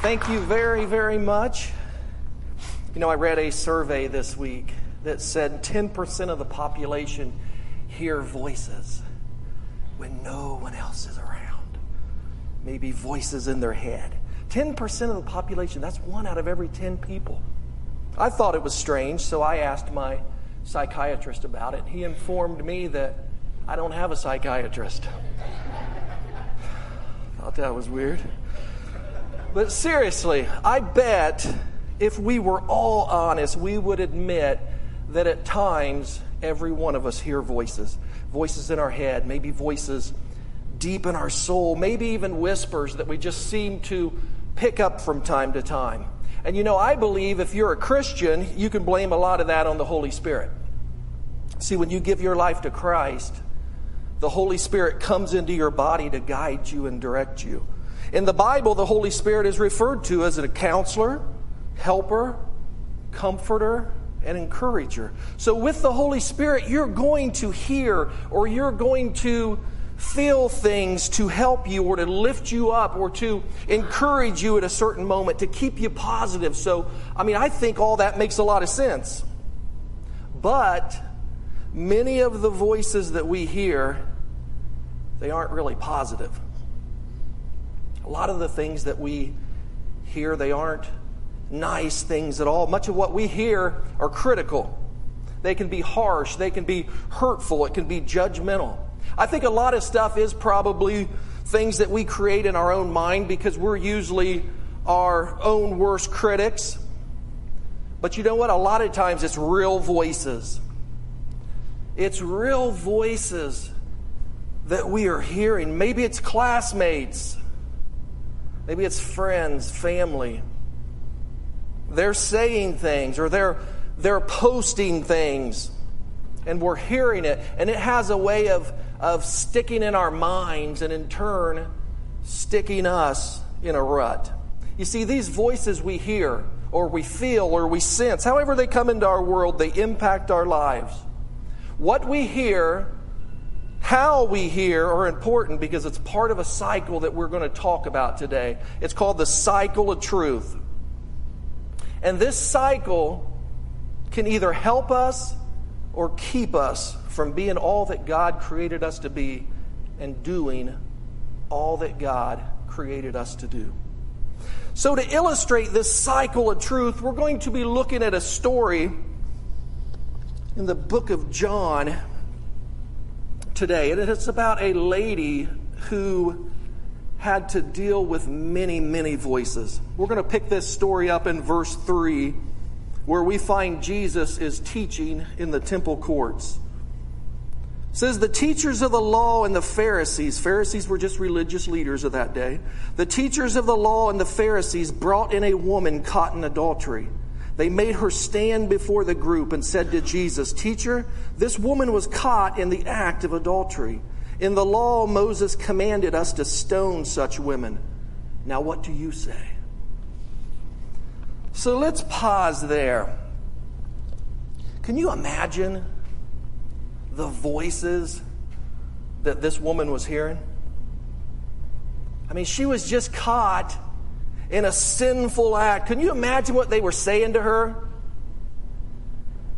Thank you very, very much. You know, I read a survey this week that said 10% of the population hear voices when no one else is around. Maybe voices in their head. 10% of the population, that's one out of every 10 people. I thought it was strange, so I asked my psychiatrist about it. He informed me that I don't have a psychiatrist. Thought that was weird. But seriously, I bet if we were all honest, we would admit that at times every one of us hear voices voices in our head, maybe voices deep in our soul, maybe even whispers that we just seem to pick up from time to time. And you know, I believe if you're a Christian, you can blame a lot of that on the Holy Spirit. See, when you give your life to Christ, the Holy Spirit comes into your body to guide you and direct you. In the Bible, the Holy Spirit is referred to as a counselor, helper, comforter, and encourager. So, with the Holy Spirit, you're going to hear or you're going to feel things to help you or to lift you up or to encourage you at a certain moment, to keep you positive. So, I mean, I think all that makes a lot of sense. But many of the voices that we hear, they aren't really positive. A lot of the things that we hear, they aren't nice things at all. Much of what we hear are critical. They can be harsh, they can be hurtful, it can be judgmental. I think a lot of stuff is probably things that we create in our own mind because we're usually our own worst critics. But you know what? A lot of times it's real voices. It's real voices that we are hearing. Maybe it's classmates. Maybe it's friends, family. They're saying things or they're, they're posting things and we're hearing it. And it has a way of, of sticking in our minds and in turn sticking us in a rut. You see, these voices we hear or we feel or we sense, however they come into our world, they impact our lives. What we hear how we hear are important because it's part of a cycle that we're going to talk about today. It's called the cycle of truth. And this cycle can either help us or keep us from being all that God created us to be and doing all that God created us to do. So, to illustrate this cycle of truth, we're going to be looking at a story in the book of John today. And it's about a lady who had to deal with many, many voices. We're going to pick this story up in verse 3, where we find Jesus is teaching in the temple courts. It says the teachers of the law and the Pharisees, Pharisees were just religious leaders of that day. The teachers of the law and the Pharisees brought in a woman caught in adultery. They made her stand before the group and said to Jesus, Teacher, this woman was caught in the act of adultery. In the law, Moses commanded us to stone such women. Now, what do you say? So let's pause there. Can you imagine the voices that this woman was hearing? I mean, she was just caught in a sinful act. Can you imagine what they were saying to her?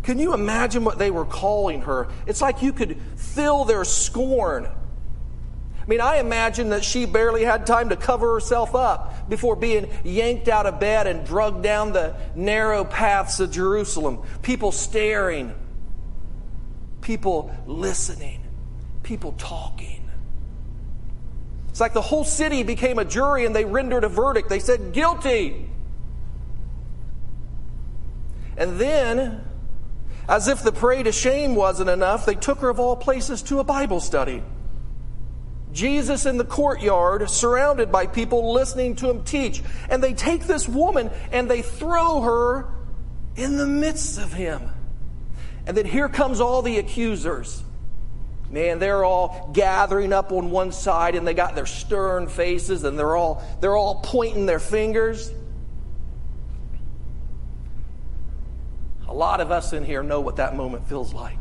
Can you imagine what they were calling her? It's like you could feel their scorn. I mean, I imagine that she barely had time to cover herself up before being yanked out of bed and drugged down the narrow paths of Jerusalem. People staring, people listening, people talking. It's like the whole city became a jury and they rendered a verdict. They said, guilty. And then, as if the parade of shame wasn't enough, they took her of all places to a Bible study. Jesus in the courtyard, surrounded by people listening to him teach. And they take this woman and they throw her in the midst of him. And then here comes all the accusers. Man, they're all gathering up on one side and they got their stern faces and they're all they're all pointing their fingers. A lot of us in here know what that moment feels like.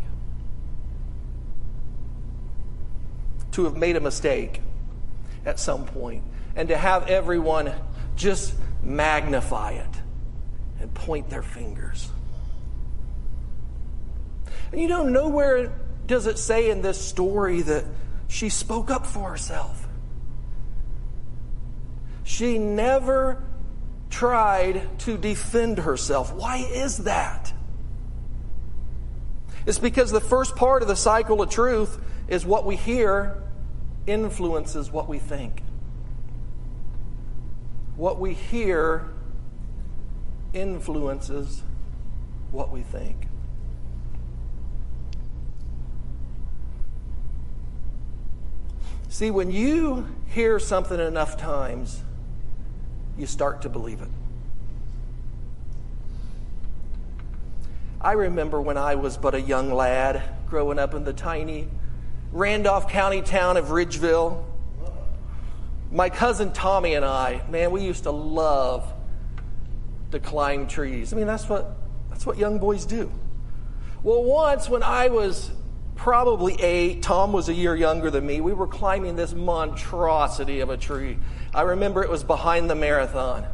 To have made a mistake at some point and to have everyone just magnify it and point their fingers. And you don't know, nowhere does it say in this story that she spoke up for herself. She never tried to defend herself. Why is that? It's because the first part of the cycle of truth is what we hear influences what we think. What we hear influences what we think. See, when you hear something enough times, you start to believe it. I remember when I was but a young lad growing up in the tiny Randolph County town of Ridgeville. My cousin Tommy and I, man, we used to love to climb trees. I mean, that's what, that's what young boys do. Well, once when I was probably eight, Tom was a year younger than me, we were climbing this monstrosity of a tree. I remember it was behind the marathon.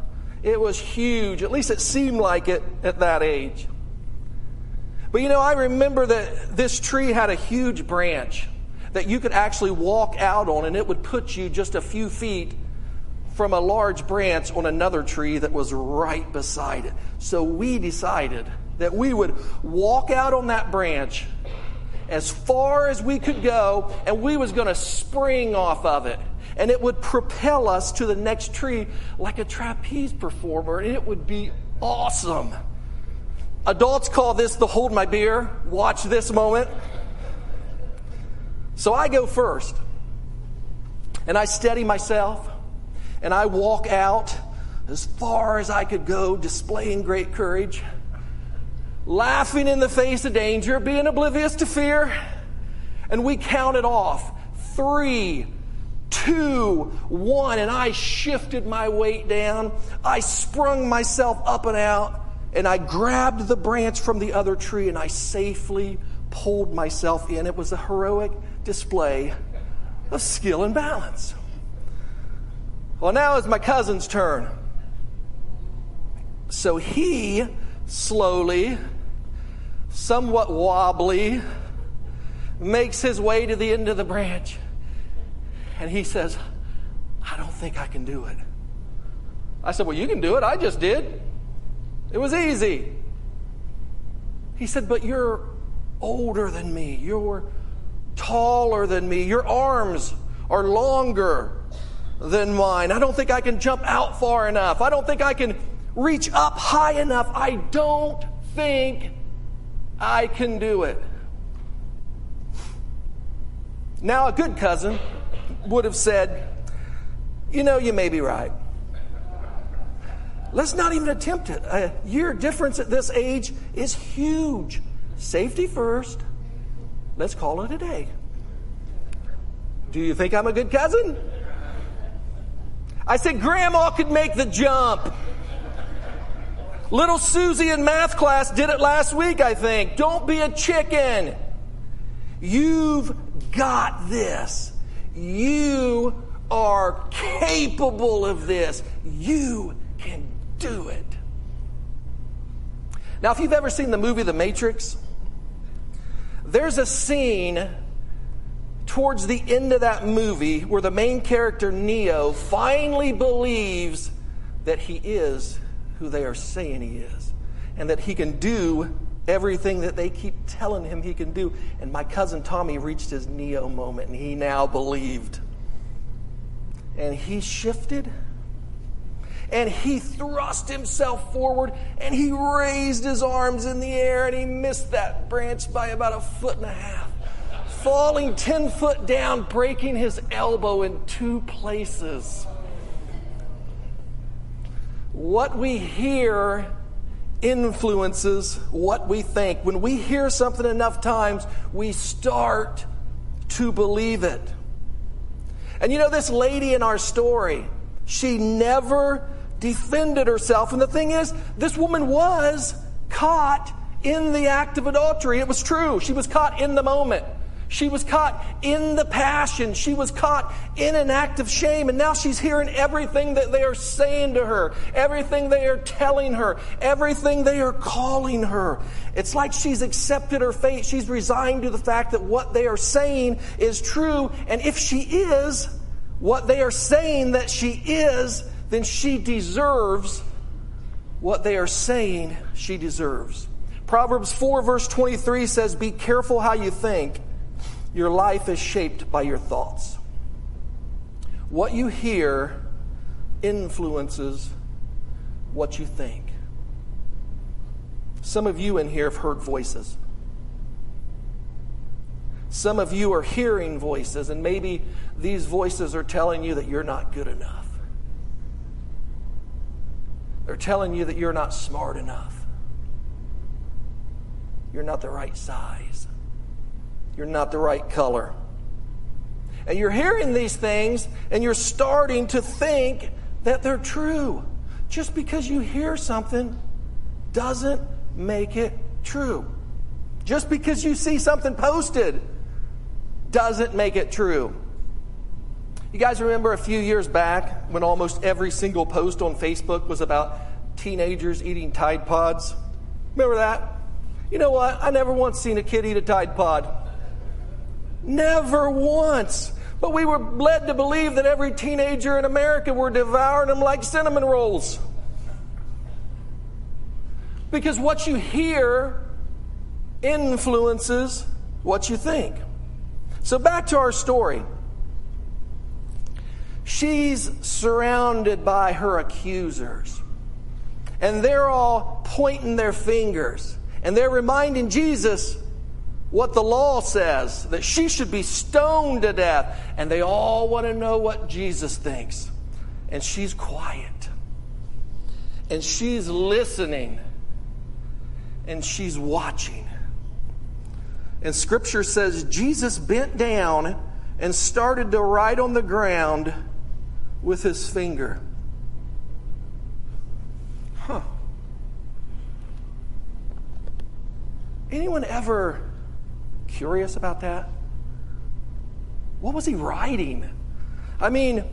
It was huge, at least it seemed like it at that age. But you know, I remember that this tree had a huge branch that you could actually walk out on, and it would put you just a few feet from a large branch on another tree that was right beside it. So we decided that we would walk out on that branch as far as we could go, and we was going to spring off of it. And it would propel us to the next tree like a trapeze performer, and it would be awesome. Adults call this the hold my beer, watch this moment. So I go first, and I steady myself, and I walk out as far as I could go, displaying great courage, laughing in the face of danger, being oblivious to fear. And we counted off three, two, one, and I shifted my weight down. I sprung myself up and out, and I grabbed the branch from the other tree, and I safely pulled myself in. It was a heroic display of skill and balance. Well, now it's my cousin's turn. So he slowly, somewhat wobbly, makes his way to the end of the branch. And he says, I don't think I can do it. I said, Well, you can do it. I just did. It was easy. He said, But you're older than me. You're taller than me. Your arms are longer than mine. I don't think I can jump out far enough. I don't think I can reach up high enough. I don't think I can do it. Now, a good cousin would have said, You know, you may be right. Let's not even attempt it. A year difference at this age is huge. Safety first. Let's call it a day. Do you think I'm a good cousin? I said, Grandma could make the jump. Little Susie in math class did it last week, I think. Don't be a chicken. You've got this. You are capable of this. You can do it. Now, if you've ever seen the movie The Matrix, there's a scene towards the end of that movie where the main character, Neo, finally believes that he is who they are saying he is and that he can do everything that they keep telling him he can do. And my cousin Tommy reached his Neo moment and he now believed. And he shifted and he thrust himself forward and he raised his arms in the air and he missed that branch by about a foot and a half, falling 10 foot down, breaking his elbow in two places. What we hear influences what we think. When we hear something enough times, we start to believe it. And you know, this lady in our story, she never defended herself. And the thing is, this woman was caught in the act of adultery. It was true. She was caught in the moment. She was caught in the passion. She was caught in an act of shame. And now she's hearing everything that they are saying to her, everything they are telling her, everything they are calling her. It's like she's accepted her fate. She's resigned to the fact that what they are saying is true. And if she is what they are saying that she is, then she deserves what they are saying she deserves. Proverbs 4, verse 23 says, Be careful how you think your life is shaped by your thoughts. What you hear influences what you think. Some of you in here have heard voices. Some of you are hearing voices, and maybe these voices are telling you that you're not good enough. They're telling you that you're not smart enough. You're not the right size you're not the right color. And you're hearing these things and you're starting to think that they're true. Just because you hear something doesn't make it true. Just because you see something posted doesn't make it true. You guys remember a few years back when almost every single post on Facebook was about teenagers eating Tide Pods? Remember that? You know what? I never once seen a kid eat a Tide Pod. Never once. But we were led to believe that every teenager in America were devouring them like cinnamon rolls. Because what you hear influences what you think. So back to our story. She's surrounded by her accusers. And they're all pointing their fingers. And they're reminding Jesus what the law says, that she should be stoned to death. And they all want to know what Jesus thinks. And she's quiet. And she's listening. And she's watching. And scripture says Jesus bent down and started to write on the ground with his finger. Huh. Anyone ever curious about that? What was he writing? I mean,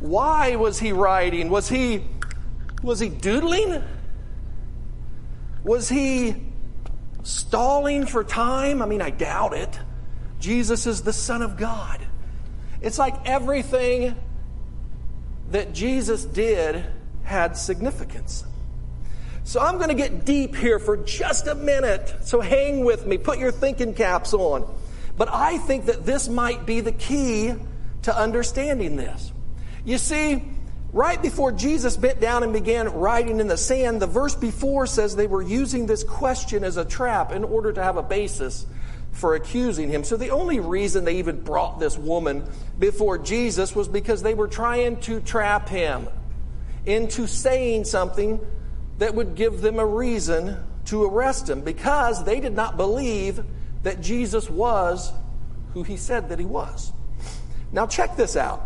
why was he writing? Was he was he doodling? Was he stalling for time? I mean, I doubt it. Jesus is the Son of God. It's like everything that Jesus did had significance. So I'm going to get deep here for just a minute. So hang with me. Put your thinking caps on. But I think that this might be the key to understanding this. You see, right before Jesus bent down and began writing in the sand, the verse before says they were using this question as a trap in order to have a basis for accusing him. So the only reason they even brought this woman before Jesus was because they were trying to trap him into saying something that would give them a reason to arrest him because they did not believe that Jesus was who he said that he was. Now, check this out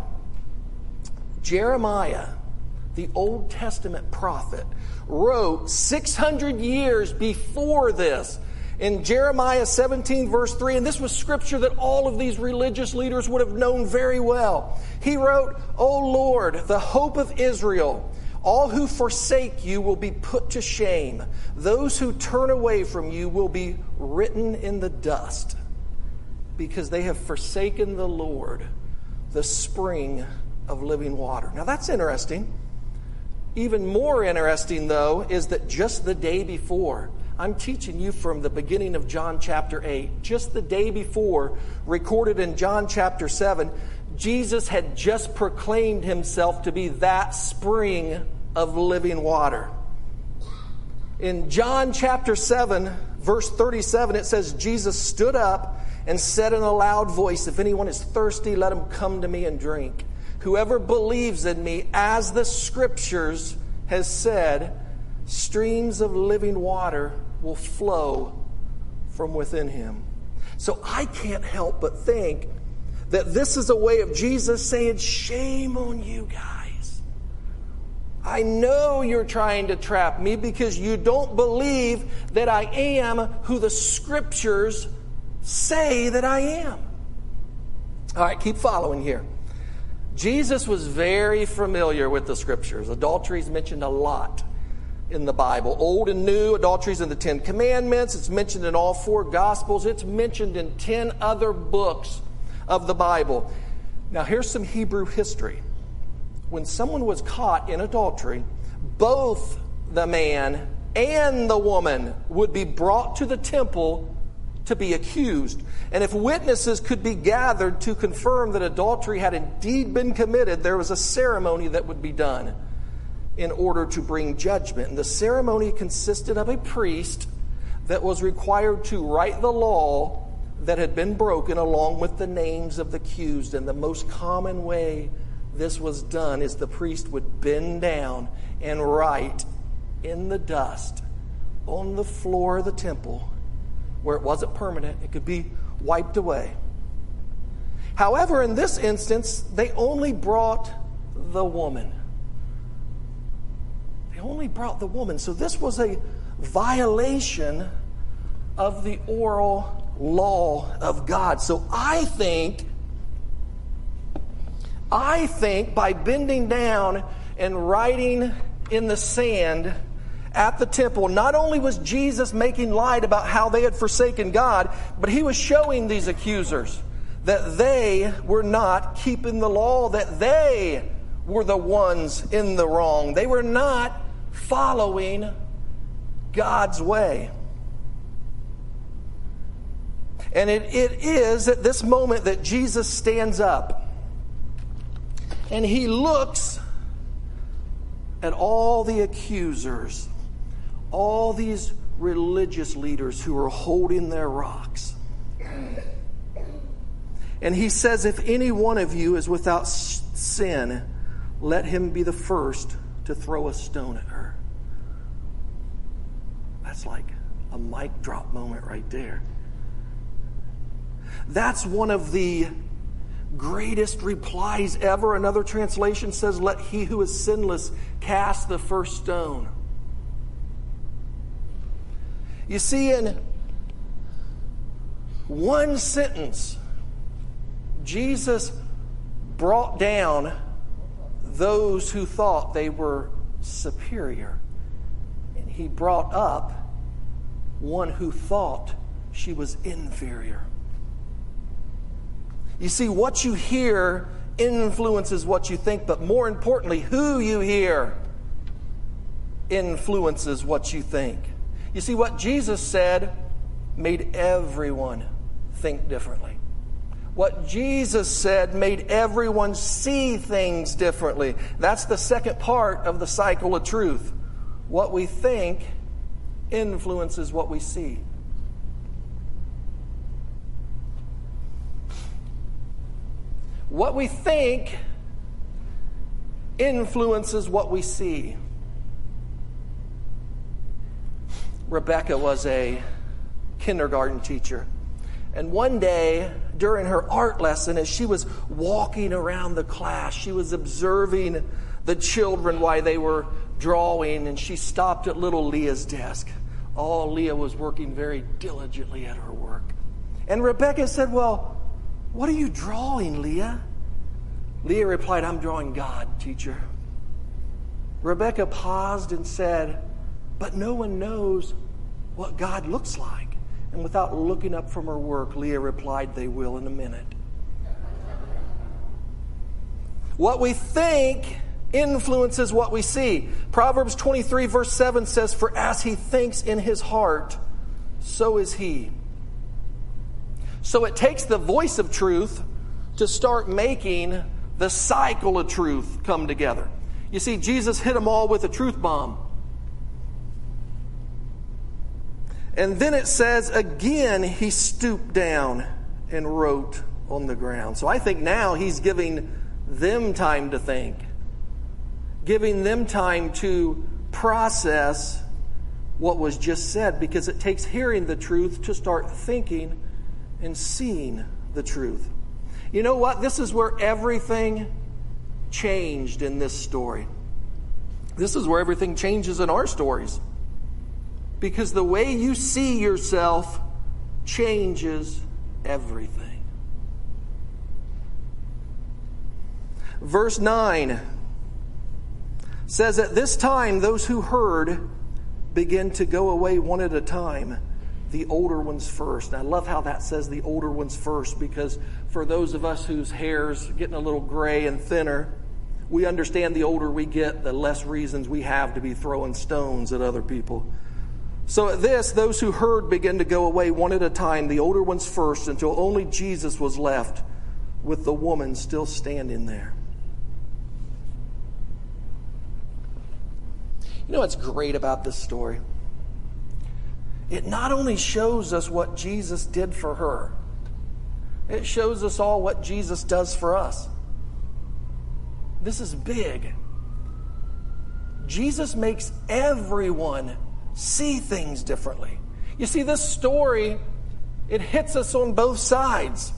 Jeremiah, the Old Testament prophet, wrote 600 years before this in Jeremiah 17, verse 3, and this was scripture that all of these religious leaders would have known very well. He wrote, O Lord, the hope of Israel all who forsake you will be put to shame. Those who turn away from you will be written in the dust because they have forsaken the Lord, the spring of living water. Now that's interesting. Even more interesting, though, is that just the day before, I'm teaching you from the beginning of John chapter 8, just the day before, recorded in John chapter 7, Jesus had just proclaimed himself to be that spring of living water. In John chapter 7, verse 37, it says, Jesus stood up and said in a loud voice, If anyone is thirsty, let him come to me and drink. Whoever believes in me, as the scriptures has said, streams of living water will flow from within him. So I can't help but think that this is a way of Jesus saying, Shame on you guys. I know you're trying to trap me because you don't believe that I am who the scriptures say that I am? All right, keep following here. Jesus was very familiar with the scriptures. Adultery is mentioned a lot in the Bible. Old and new, adultery is in the Ten Commandments. It's mentioned in all four Gospels. It's mentioned in 10 other books of the Bible. Now, here's some Hebrew history. When someone was caught in adultery, both the man and the woman would be brought to the temple to be accused. And if witnesses could be gathered to confirm that adultery had indeed been committed, there was a ceremony that would be done in order to bring judgment. And the ceremony consisted of a priest that was required to write the law that had been broken along with the names of the accused. And the most common way this was done is the priest would bend down and write in the dust on the floor of the temple where it wasn't permanent, it could be wiped away. However, in this instance, they only brought the woman They only brought the woman. So this was a violation of the oral law of God. So I think, I think by bending down and writing in the sand at the temple, not only was Jesus making light about how they had forsaken God, but he was showing these accusers that they were not keeping the law, that they were the ones in the wrong. They were not following God's way. And it, it is at this moment that Jesus stands up and he looks at all the accusers, all these religious leaders who are holding their rocks. And he says, If any one of you is without sin, let him be the first to throw a stone at her. That's like a mic drop moment right there. That's one of the greatest replies ever. Another translation says, Let he who is sinless cast the first stone. You see, in one sentence, Jesus brought down those who thought they were superior. And he brought up one who thought she was inferior. You see, what you hear influences what you think, but more importantly, who you hear influences what you think. You see, what Jesus said made everyone think differently. What Jesus said made everyone see things differently. That's the second part of the cycle of truth. What we think influences what we see. What we think influences what we see. Rebecca was a kindergarten teacher. And one day, during her art lesson, as she was walking around the class, she was observing the children while they were drawing, and she stopped at little Leah's desk. Oh, Leah was working very diligently at her work. And Rebecca said, Well, what are you drawing, Leah? Leah replied, I'm drawing God, teacher. Rebecca paused and said, But no one knows what God looks like. And without looking up from her work, Leah replied, They will in a minute. What we think influences what we see. Proverbs 23, verse 7 says, For as he thinks in his heart, so is he. So it takes the voice of truth to start making the cycle of truth come together. You see, Jesus hit them all with a truth bomb. And then it says, again, he stooped down and wrote on the ground. So I think now he's giving them time to think, giving them time to process what was just said, because it takes hearing the truth to start thinking and seeing the truth. You know what? This is where everything changed in this story. This is where everything changes in our stories because the way you see yourself changes everything. Verse 9 says, At this time, those who heard began to go away one at a time, the older ones first. And I love how that says the older ones first because for those of us whose hair's getting a little gray and thinner, we understand the older we get, the less reasons we have to be throwing stones at other people. So at this, those who heard began to go away one at a time, the older ones first, until only Jesus was left with the woman still standing there. You know what's great about this story? It not only shows us what Jesus did for her, it shows us all what Jesus does for us. This is big. Jesus makes everyone see things differently. You see, this story, it hits us on both sides.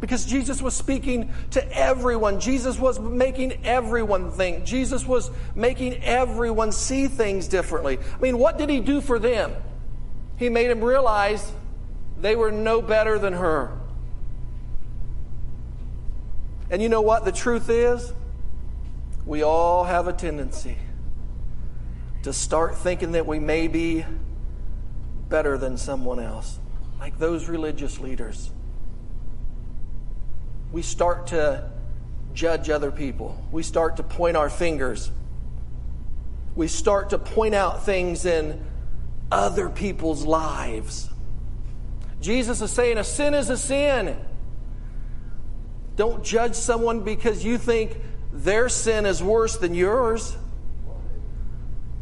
Because Jesus was speaking to everyone. Jesus was making everyone think. Jesus was making everyone see things differently. I mean, what did he do for them? He made them realize they were no better than her. And you know what the truth is? We all have a tendency to start thinking that we may be better than someone else, like those religious leaders. We start to judge other people, we start to point our fingers, we start to point out things in other people's lives. Jesus is saying a sin is a sin. Don't judge someone because you think their sin is worse than yours.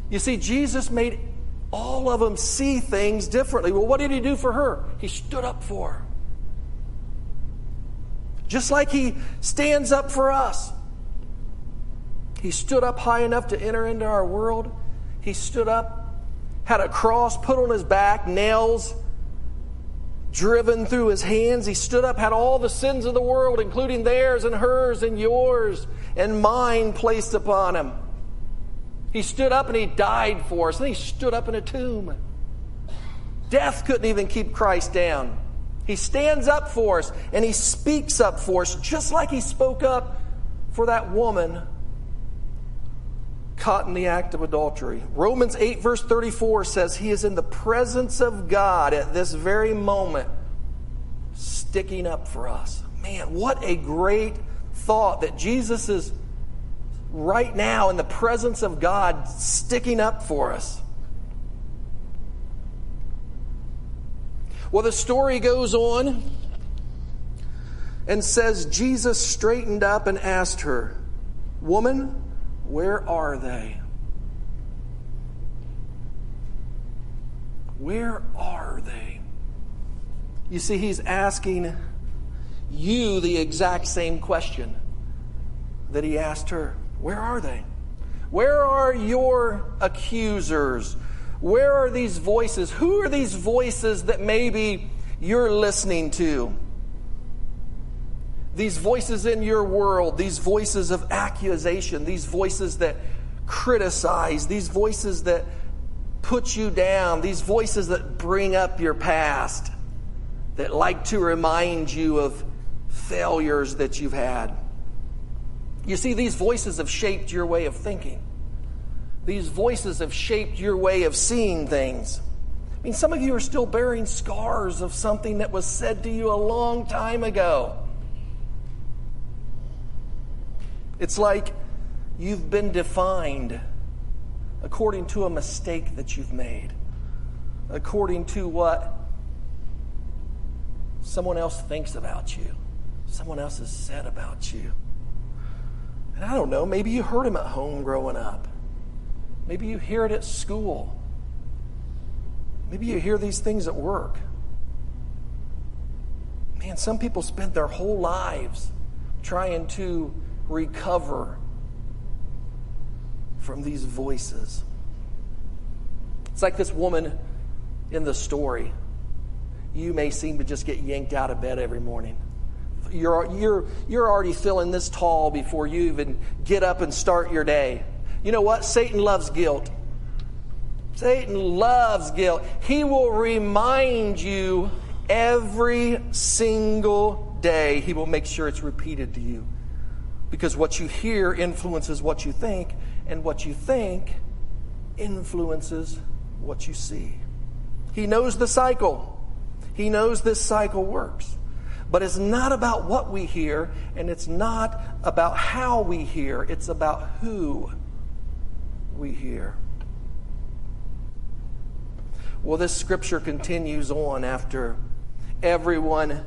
You see, Jesus made all of them see things differently. Well, what did he do for her? He stood up for her. Just like he stands up for us. He stood up high enough to enter into our world. He stood up, had a cross put on his back, nails driven through his hands. He stood up, had all the sins of the world, including theirs and hers and yours and mine, placed upon him. He stood up and he died for us. And he stood up in a tomb. Death couldn't even keep Christ down. He stands up for us and he speaks up for us, just like he spoke up for that woman caught in the act of adultery. Romans 8, verse 34 says, He is in the presence of God at this very moment, sticking up for us. Man, what a great thought that Jesus is right now in the presence of God, sticking up for us. Well, the story goes on and says Jesus straightened up and asked her, Woman, where are they? Where are they? You see, he's asking you the exact same question that he asked her Where are they? Where are your accusers? Where are these voices? Who are these voices that maybe you're listening to? These voices in your world, these voices of accusation, these voices that criticize, these voices that put you down, these voices that bring up your past, that like to remind you of failures that you've had. You see, these voices have shaped your way of thinking. These voices have shaped your way of seeing things. I mean, some of you are still bearing scars of something that was said to you a long time ago. It's like you've been defined according to a mistake that you've made, according to what someone else thinks about you, someone else has said about you. And I don't know, maybe you heard him at home growing up. Maybe you hear it at school. Maybe you hear these things at work. Man, some people spend their whole lives trying to recover from these voices. It's like this woman in the story. You may seem to just get yanked out of bed every morning. You're, you're, you're already feeling this tall before you even get up and start your day. You know what? Satan loves guilt. Satan loves guilt. He will remind you every single day, He will make sure it's repeated to you. Because what you hear influences what you think, and what you think influences what you see. He knows the cycle. He knows this cycle works. But it's not about what we hear, and it's not about how we hear, it's about who we hear. Well, this scripture continues on after everyone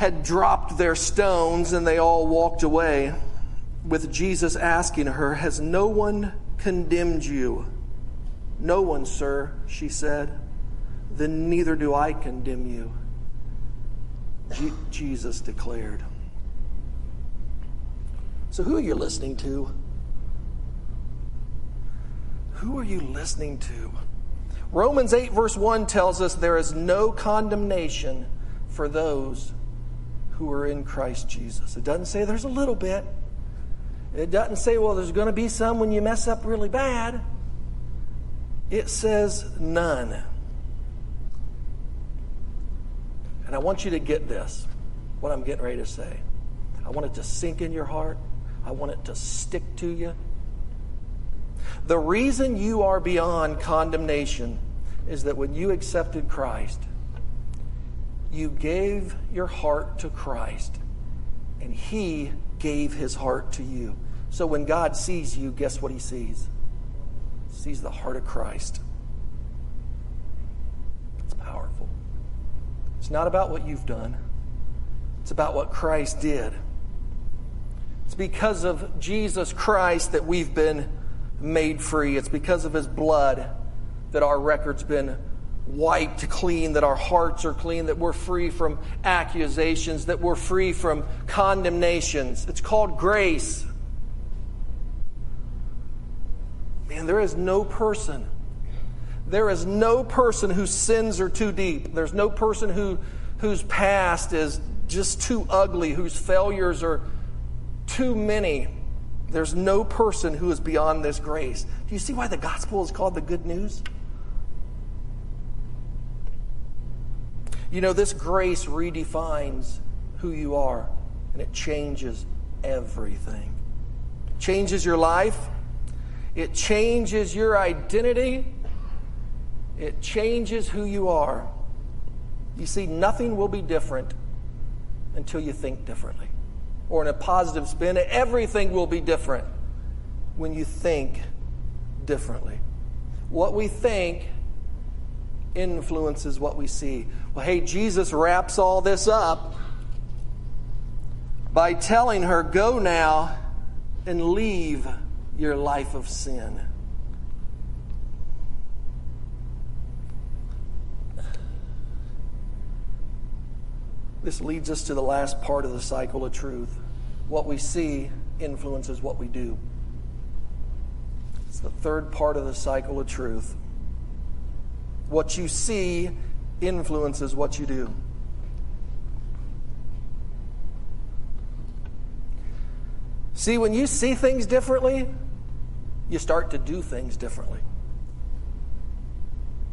had dropped their stones and they all walked away, with Jesus asking her, Has no one condemned you? No one, sir, she said. Then neither do I condemn you. G- Jesus declared. So, who are you listening to? Who are you listening to? Romans 8, verse 1 tells us there is no condemnation for those who are in Christ Jesus. It doesn't say there's a little bit. It doesn't say, well, there's going to be some when you mess up really bad. It says none. And I want you to get this, what I'm getting ready to say. I want it to sink in your heart. I want it to stick to you. The reason you are beyond condemnation is that when you accepted Christ, you gave your heart to Christ, and He gave His heart to you. So when God sees you, guess what He sees? He sees the heart of Christ. It's powerful. It's not about what you've done, it's about what Christ did. It's because of Jesus Christ that we've been made free. It's because of his blood that our record's been wiped clean, that our hearts are clean, that we're free from accusations, that we're free from condemnations. It's called grace. Man, there is no person there is no person whose sins are too deep. There's no person who, whose past is just too ugly, whose failures are too many. There's no person who is beyond this grace. Do you see why the gospel is called the good news? You know, this grace redefines who you are, and it changes everything. Changes your life, it changes your identity, it changes who you are. You see, nothing will be different until you think differently. Or in a positive spin, everything will be different when you think differently. What we think influences what we see. Well, hey, Jesus wraps all this up by telling her, Go now and leave your life of sin. This leads us to the last part of the cycle of truth. What we see influences what we do. It's the third part of the cycle of truth. What you see influences what you do. See, when you see things differently, you start to do things differently.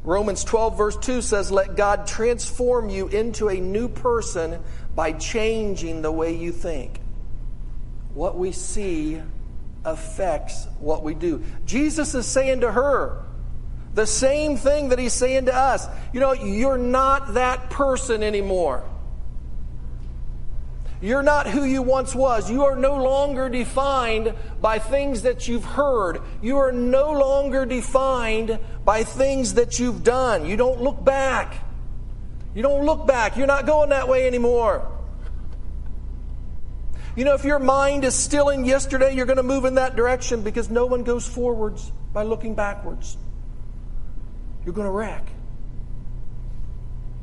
Romans 12, verse 2 says, Let God transform you into a new person by changing the way you think. What we see affects what we do. Jesus is saying to her the same thing that he's saying to us. You know, you're not that person anymore. You're not who you once was. You are no longer defined by things that you've heard. You are no longer defined by things that you've done. You don't look back. You don't look back. You're not going that way anymore. You know, if your mind is still in yesterday, you're going to move in that direction because no one goes forwards by looking backwards. You're going to wreck.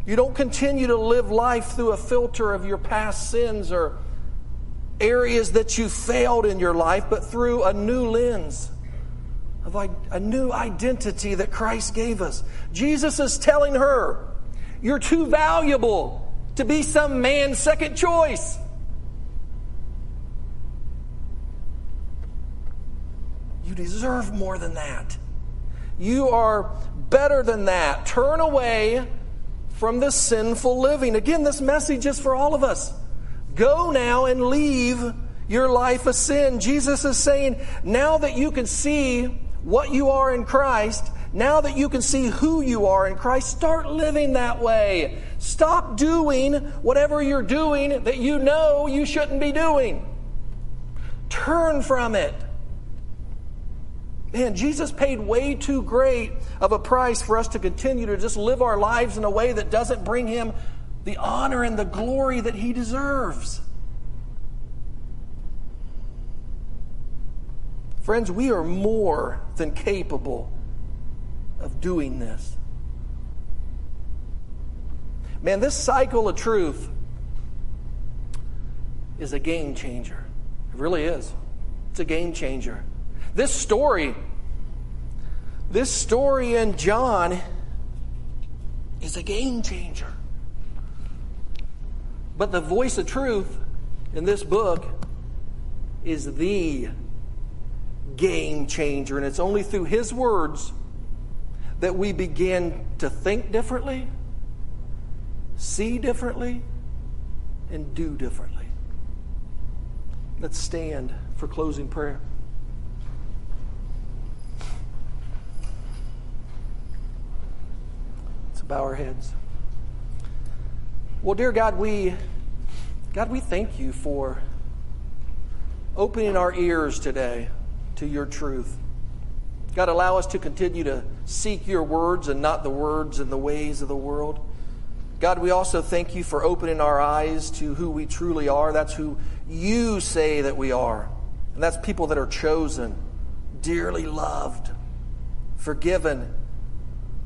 You don't continue to live life through a filter of your past sins or areas that you failed in your life, but through a new lens of a new identity that Christ gave us. Jesus is telling her, You're too valuable to be some man's second choice. You deserve more than that. You are better than that. Turn away from the sinful living. Again, this message is for all of us. Go now and leave your life of sin. Jesus is saying, now that you can see what you are in Christ, now that you can see who you are in Christ, start living that way. Stop doing whatever you're doing that you know you shouldn't be doing. Turn from it. Man, Jesus paid way too great of a price for us to continue to just live our lives in a way that doesn't bring him the honor and the glory that he deserves. Friends, we are more than capable of doing this. Man, this cycle of truth is a game changer. It really is. It's a game changer. This story, this story in John is a game changer. But the voice of truth in this book is the game changer. And it's only through his words that we begin to think differently, see differently, and do differently. Let's stand for closing prayer. Bow our heads. Well, dear God, we God, we thank you for opening our ears today to your truth. God, allow us to continue to seek your words and not the words and the ways of the world. God, we also thank you for opening our eyes to who we truly are. That's who you say that we are. And that's people that are chosen, dearly loved, forgiven,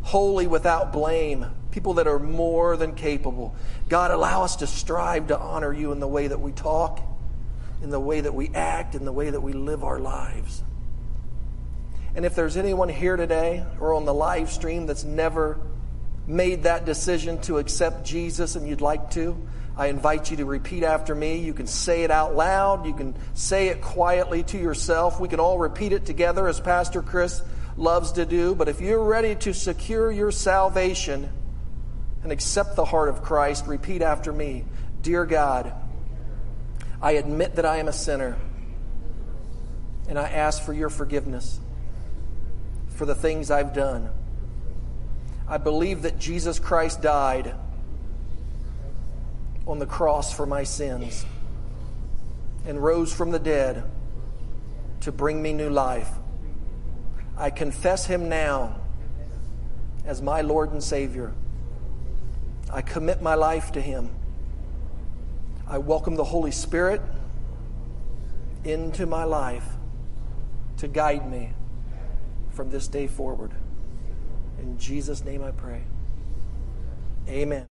holy without blame, people that are more than capable. God, allow us to strive to honor you in the way that we talk, in the way that we act, in the way that we live our lives. And if there's anyone here today or on the live stream that's never made that decision to accept Jesus and you'd like to, I invite you to repeat after me. You can say it out loud. You can say it quietly to yourself. We can all repeat it together as Pastor Chris loves to do. But if you're ready to secure your salvation and accept the heart of Christ, repeat after me Dear God, I admit that I am a sinner, and I ask for your forgiveness for the things I've done. I believe that Jesus Christ died on the cross for my sins and rose from the dead to bring me new life. I confess him now as my Lord and Savior. I commit my life to him. I welcome the Holy Spirit into my life to guide me from this day forward. In Jesus' name I pray. Amen.